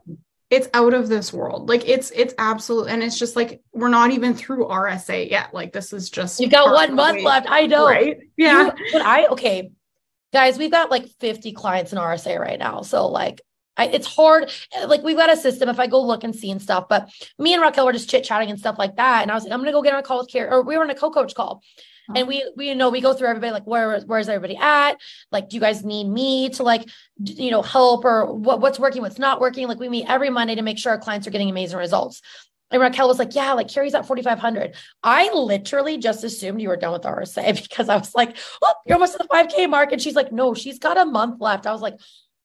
It's out of this world. Like it's it's absolute and it's just like we're not even through RSA yet. Like this is just you got one month left. I know. Right. Yeah. You, but I okay. Guys, we've got like 50 clients in RSA right now. So like I, it's hard. Eh, like we've got a system. If I go look and see and stuff, but me and Raquel were just chit chatting and stuff like that. And I was like, I'm gonna go get on a call with Keri, or we were on a co-coach call. And we, we, you know, we go through everybody like, where, where's everybody at? Like, do you guys need me to like, you know, help or what, what's working, what's not working? Like, we meet every Monday to make sure our clients are getting amazing results. And Raquel was like, yeah, like Keri's at 4,500. I literally just assumed you were done with RSA because I was like, oh, you're almost at the 5K mark. And she's like, no, she's got a month left. I was like,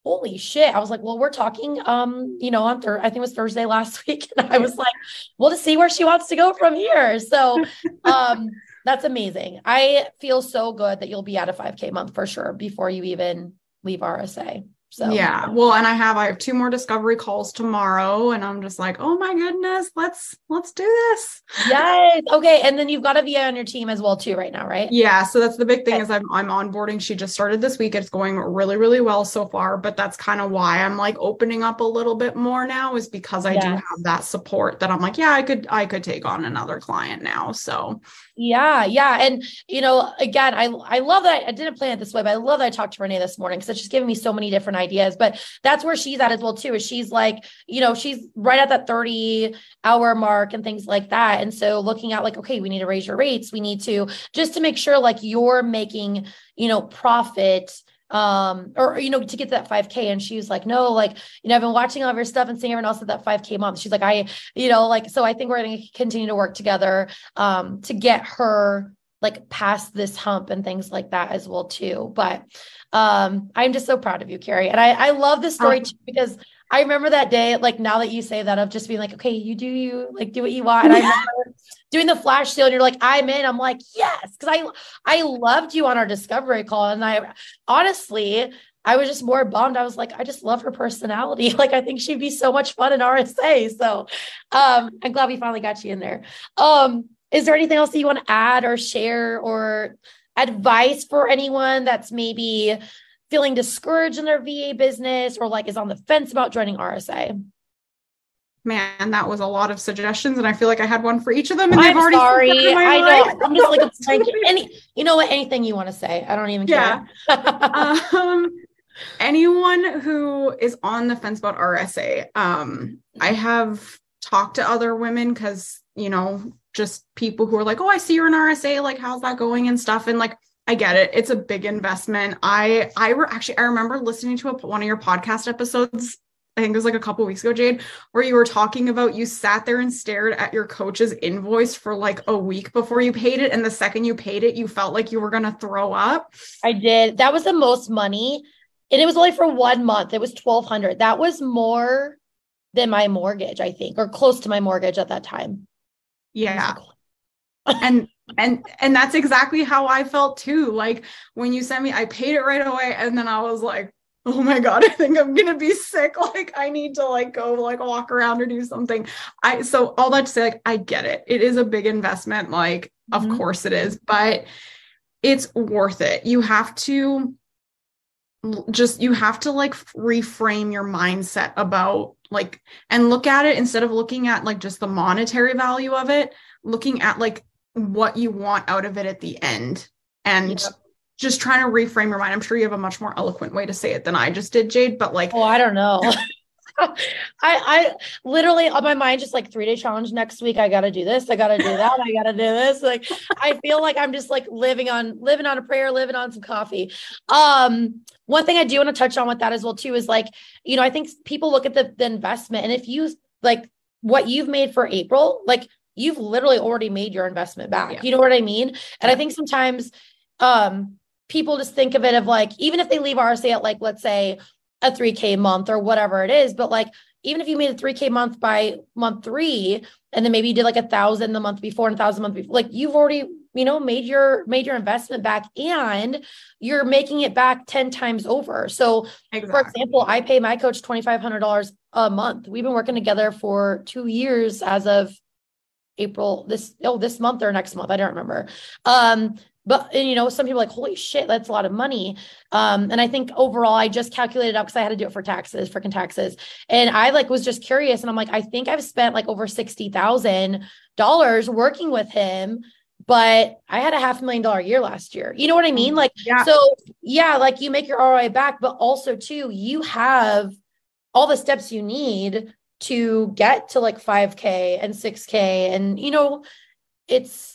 holy shit. I was like, well, we're talking, um, you know, on thir- I think it was Thursday last week. And I was like, well, to see where she wants to go from here. So, um, that's amazing. I feel so good that you'll be at a 5K month for sure before you even leave RSA. So yeah, well, and I have I have two more discovery calls tomorrow, and I'm just like, oh my goodness, let's let's do this. Yes. Okay. And then you've got a VA on your team as well too, right now, right? Yeah. So that's the big thing okay. is I'm I'm onboarding. She just started this week. It's going really really well so far, but that's kind of why I'm like opening up a little bit more now is because I yes. do have that support that I'm like, yeah, I could I could take on another client now. So yeah, yeah. And you know, again, I I love that I didn't plan it this way, but I love that I talked to Renee this morning because it's just giving me so many different ideas. But that's where she's at as well, too, is she's like, you know, she's right at that 30 hour mark and things like that. And so looking at like, okay, we need to raise your rates. We need to just to make sure like you're making, you know, profit um or you know to get that 5k and she was like no like you know i've been watching all of your stuff and seeing everyone else at that 5k month she's like i you know like so i think we're going to continue to work together um to get her like past this hump and things like that as well too but um i'm just so proud of you Keri and i i love this story too because I remember that day, like now that you say that, of just being like, okay, you do you like do what you want. And I remember doing the flash sale, and you're like, I'm in. I'm like, yes, because I I loved you on our discovery call, and I honestly. I was just more bummed. I was like, I just love her personality. Like, I think she'd be so much fun in RSA. So, um, I'm glad we finally got you in there. Um, is there anything else that you want to add or share or advice for anyone that's maybe feeling discouraged in their VA business or like is on the fence about joining RSA? Man, that was a lot of suggestions, and I feel like I had one for each of them. And I'm they've already sorry. I know. I'm just like, any, you know what? Anything you want to say, I don't even care. Um, anyone who is on the fence about RSA, um, I have talked to other women because you know just people who are like, oh, I see you're an RSA, like how's that going and stuff, and like I get it. It's a big investment. I I were actually I remember listening to a, one of your podcast episodes. I think it was like a couple weeks ago, Jade, where you were talking about you sat there and stared at your coach's invoice for like a week before you paid it, and the second you paid it, you felt like you were gonna throw up. I did. That was the most money, and it was only for one month. It was twelve hundred. That was more than my mortgage, I think, or close to my mortgage at that time. Yeah. and and and that's exactly how i felt too. Like when you sent me i paid it right away and then i was like oh my god i think i'm gonna be sick. Like i need to like go like walk around or do something. I so all that to say like i get it. It is a big investment like mm-hmm. of course it is but it's worth it. You have to just you have to like reframe your mindset about like and look at it instead of looking at like just the monetary value of it looking at like what you want out of it at the end and yep. just trying to reframe your mind. I'm sure you have a much more eloquent way to say it than I just did, Jade, but like, oh, I don't know. I I literally on my mind just like three day challenge next week. I gotta do this. I gotta do that. I gotta do this. Like I feel like I'm just like living on living on a prayer, living on some coffee. Um, one thing I do want to touch on with that as well too is like you know I think people look at the the investment and if you like what you've made for April, like you've literally already made your investment back. Yeah. You know what I mean? And I think sometimes um people just think of it of like even if they leave RSA at like let's say a 3k month or whatever it is, but like even if you made a 3k month by month 3 and then maybe you did like a thousand the month before and a thousand month before like you've already you know made your made your investment back and you're making it back 10 times over so exactly. for example i pay my coach $2500 a month we've been working together for two years as of April this oh this month or next month I don't remember. Um, but and, you know some people like holy shit that's a lot of money. Um, and I think overall I just calculated out because I had to do it for taxes, freaking taxes, and I like was just curious and I'm like I think I've spent like over sixty thousand dollars working with him but I had a half million dollar year last year. You know what I mean? Like, yeah. so yeah, like you make your ROI back, but also too, you have all the steps you need to get to like 5k and 6k and you know it's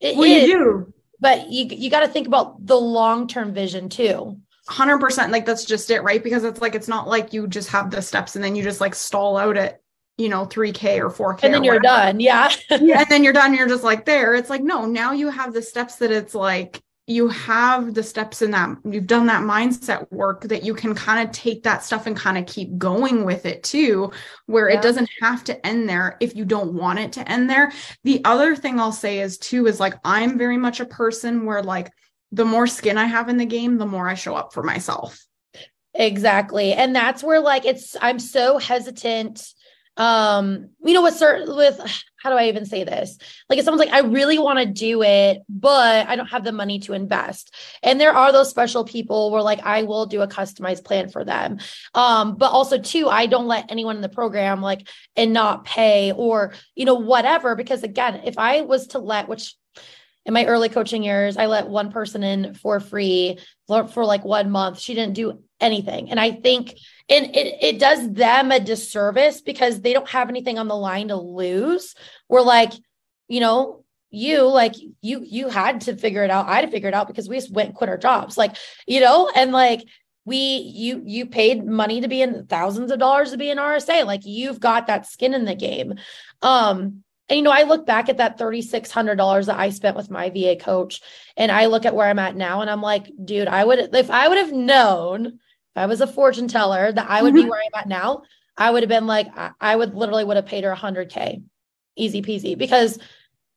it well, is, you do but you you got to think about the long-term vision too. 100% like that's just it right? Because it's like it's not like you just have the steps and then you just like stall out at you know 3k or 4k and then you're done yeah. Yeah and then you're done you're just like there. It's like no now you have the steps that it's like you have the steps in that you've done that mindset work that you can kind of take that stuff and kind of keep going with it too where yeah. it doesn't have to end there if you don't want it to end there the other thing i'll say is too is like i'm very much a person where like the more skin i have in the game the more i show up for myself exactly and that's where like it's i'm so hesitant um you know with certain with how do i even say this? Like if someone's like i really want to do it but i don't have the money to invest. And there are those special people where like i will do a customized plan for them. Um but also too i don't let anyone in the program like and not pay or you know whatever because again if i was to let which in my early coaching years i let one person in for free for, for like one month she didn't do anything. And i think and it, it does them a disservice because they don't have anything on the line to lose. We're like you know you like you you had to figure it out. I had to figure it out because we just went and quit our jobs. Like you know and like we you you paid money to be in thousands of dollars to be in rsa like you've got that skin in the game. Um and you know i look back at that $3600 that i spent with my va coach and i look at where i'm at now and i'm like dude i would if i would have known I was a fortune teller that I would be mm-hmm. where I'm at now, I would have been like, I would literally would have paid her 100K, easy peasy, because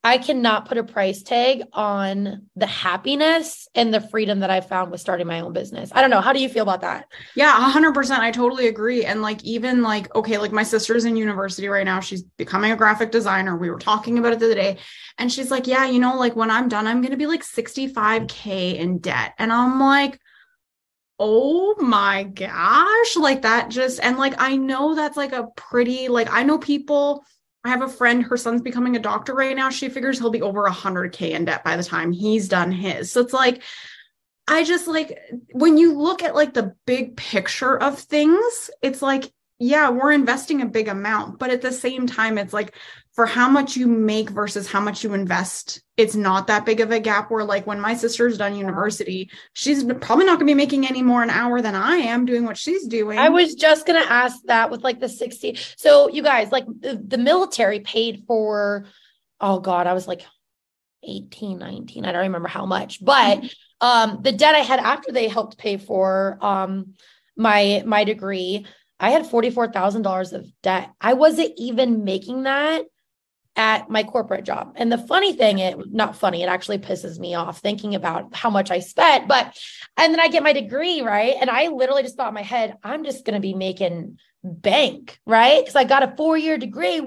I cannot put a price tag on the happiness and the freedom that I found with starting my own business. I don't know. How do you feel about that? Yeah, 100%. I totally agree. And like, even like, okay, like my sister's in university right now. She's becoming a graphic designer. We were talking about it the other day. And she's like, yeah, you know, like when I'm done, I'm going to be like 65K in debt. And I'm like, oh my gosh like that just and like i know that's like a pretty like i know people i have a friend her son's becoming a doctor right now. She figures he'll be over 100k in debt by the time he's done his. So it's like i just like when you look at like the big picture of things it's like yeah we're investing a big amount but at the same time it's like for how much you make versus how much you invest, it's not that big of a gap. Where, like, when my sister's done university, she's probably not going to be making any more an hour than I am doing what she's doing. I was just going to ask that with like the 60. So, you guys, like, the, the military paid for, oh God, I was like 18, 19. I don't remember how much, but mm-hmm. um, the debt I had after they helped pay for um, my my degree, I had $44,000 of debt. I wasn't even making that at my corporate job. And the funny thing, it not funny, it actually pisses me off thinking about how much I spent. But and then I get my degree, right? And I literally just thought in my head, I'm just gonna be making bank, right? Because I got a four-year degree.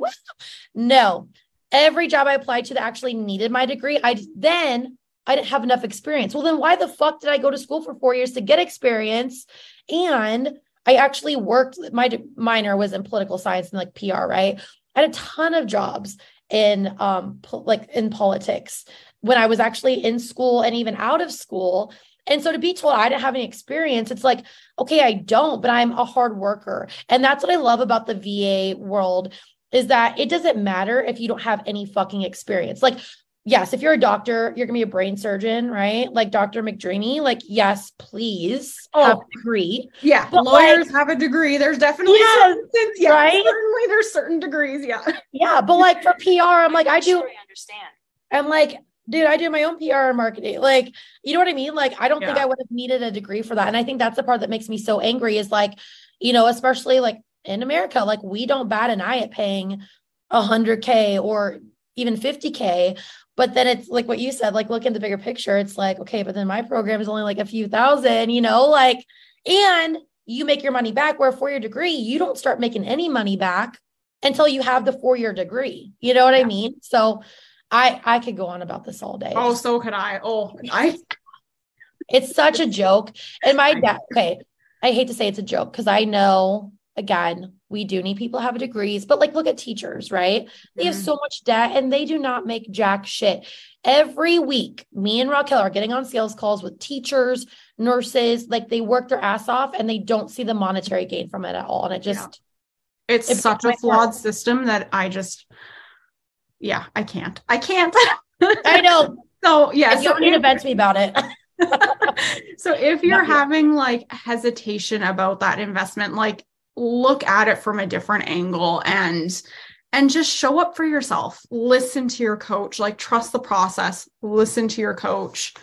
No, every job I applied to that actually needed my degree, I then I didn't have enough experience. Well, then why the fuck did I go to school for four years to get experience? And I actually worked, my minor was in political science and like PR, right? I had a ton of jobs in um po- like in politics when I was actually in school and even out of school. And so to be told I didn't have any experience, it's like, okay, I don't, but I'm a hard worker. And that's what I love about the VA world is that it doesn't matter if you don't have any fucking experience. Like yes, if you're a doctor, you're gonna be a brain surgeon, right? Like Dr. McDreamy, like yes, please oh, have a degree. Yeah, but lawyers like, have a degree. There's definitely yes, certain, yeah, right? certainly there's certain degrees. Yeah, yeah, but like for PR, I'm like I do sure I understand. I'm like, dude, I do my own PR and marketing. Like, you know what I mean? Like, I don't yeah. think I would have needed a degree for that. And I think that's the part that makes me so angry is like, you know, especially like in America, like we don't bat an eye at paying a hundred K or even 50K but then it's like what you said, like look at the bigger picture. It's like, okay, but then my program is only like a few thousand, you know, like, and you make your money back. Where for your degree, you don't start making any money back until you have the four year degree. You know what yeah. I mean? So I I could go on about this all day. Oh, so could I. Oh, I it's such a joke. And my dad, okay, I hate to say it's a joke because I know again, we do need people to have degrees, but like look at teachers, right? They have mm-hmm. so much debt and they do not make jack shit. Every week, me and Raquel are getting on sales calls with teachers nurses, like they work their ass off and they don't see the monetary gain from it at all. And it just, yeah. it's it such a flawed heart. system that I just, yeah, I can't. I can't. I know. So, yeah. so you don't need to vent to me about it. so if you're having like hesitation about that investment, like look at it from a different angle and and just show up for yourself. Listen to your coach, like trust the process, listen to your coach.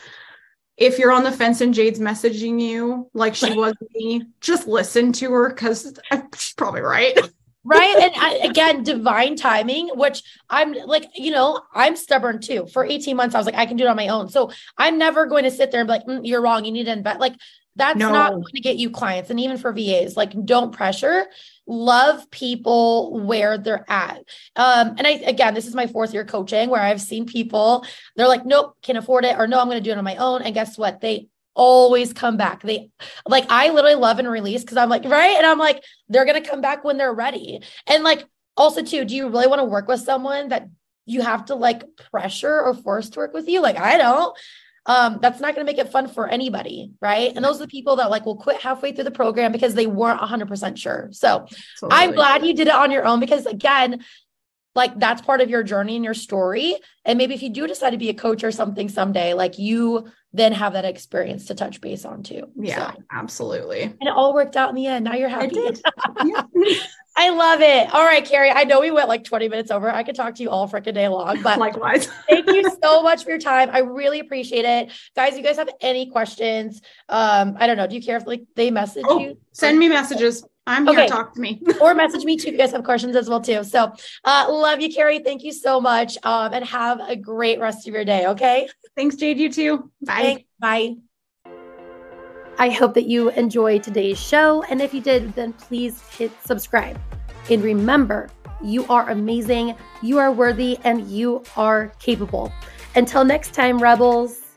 If you're on the fence and Jade's messaging you like she was me, just listen to her because she's probably right. right and I, again divine timing which i'm like you know i'm stubborn too for 18 months i was like i can do it on my own so i'm never going to sit there and be like mm, you're wrong you need to invest like that's no. not going to get you clients and even for vas like don't pressure love people where they're at um and i again this is my fourth year coaching where i've seen people they're like nope can't afford it or no i'm going to do it on my own and guess what they always come back. They like I literally love and release because I'm like, right? And I'm like, they're gonna come back when they're ready. And like also too, do you really want to work with someone that you have to like pressure or force to work with you? Like I don't. Um, that's not going to make it fun for anybody, right? And those are the people that like will quit halfway through the program because they weren't 100% sure. So totally. I'm glad you did it on your own because again, like that's part of your journey and your story. And maybe if you do decide to be a coach or something someday, like you then have that experience to touch base on too. Yeah, so. absolutely. And it all worked out in the end. Now you're happy. I love it. All right, Keri. I know we went like 20 minutes over. I could talk to you all freaking day long, but likewise. thank you so much for your time. I really appreciate it. Guys, you guys have any questions? Um, I don't know. Do you care if like they message oh, you? Send me messages. I'm here. Okay. Talk to me. or message me too if you guys have questions as well too. So uh love you, Keri. Thank you so much. Um, and have a great rest of your day. Okay. Thanks, Jade. You too. Bye. Thanks. Bye. I hope that you enjoyed today's show. And if you did, then please hit subscribe. And remember, you are amazing, you are worthy, and you are capable. Until next time, Rebels.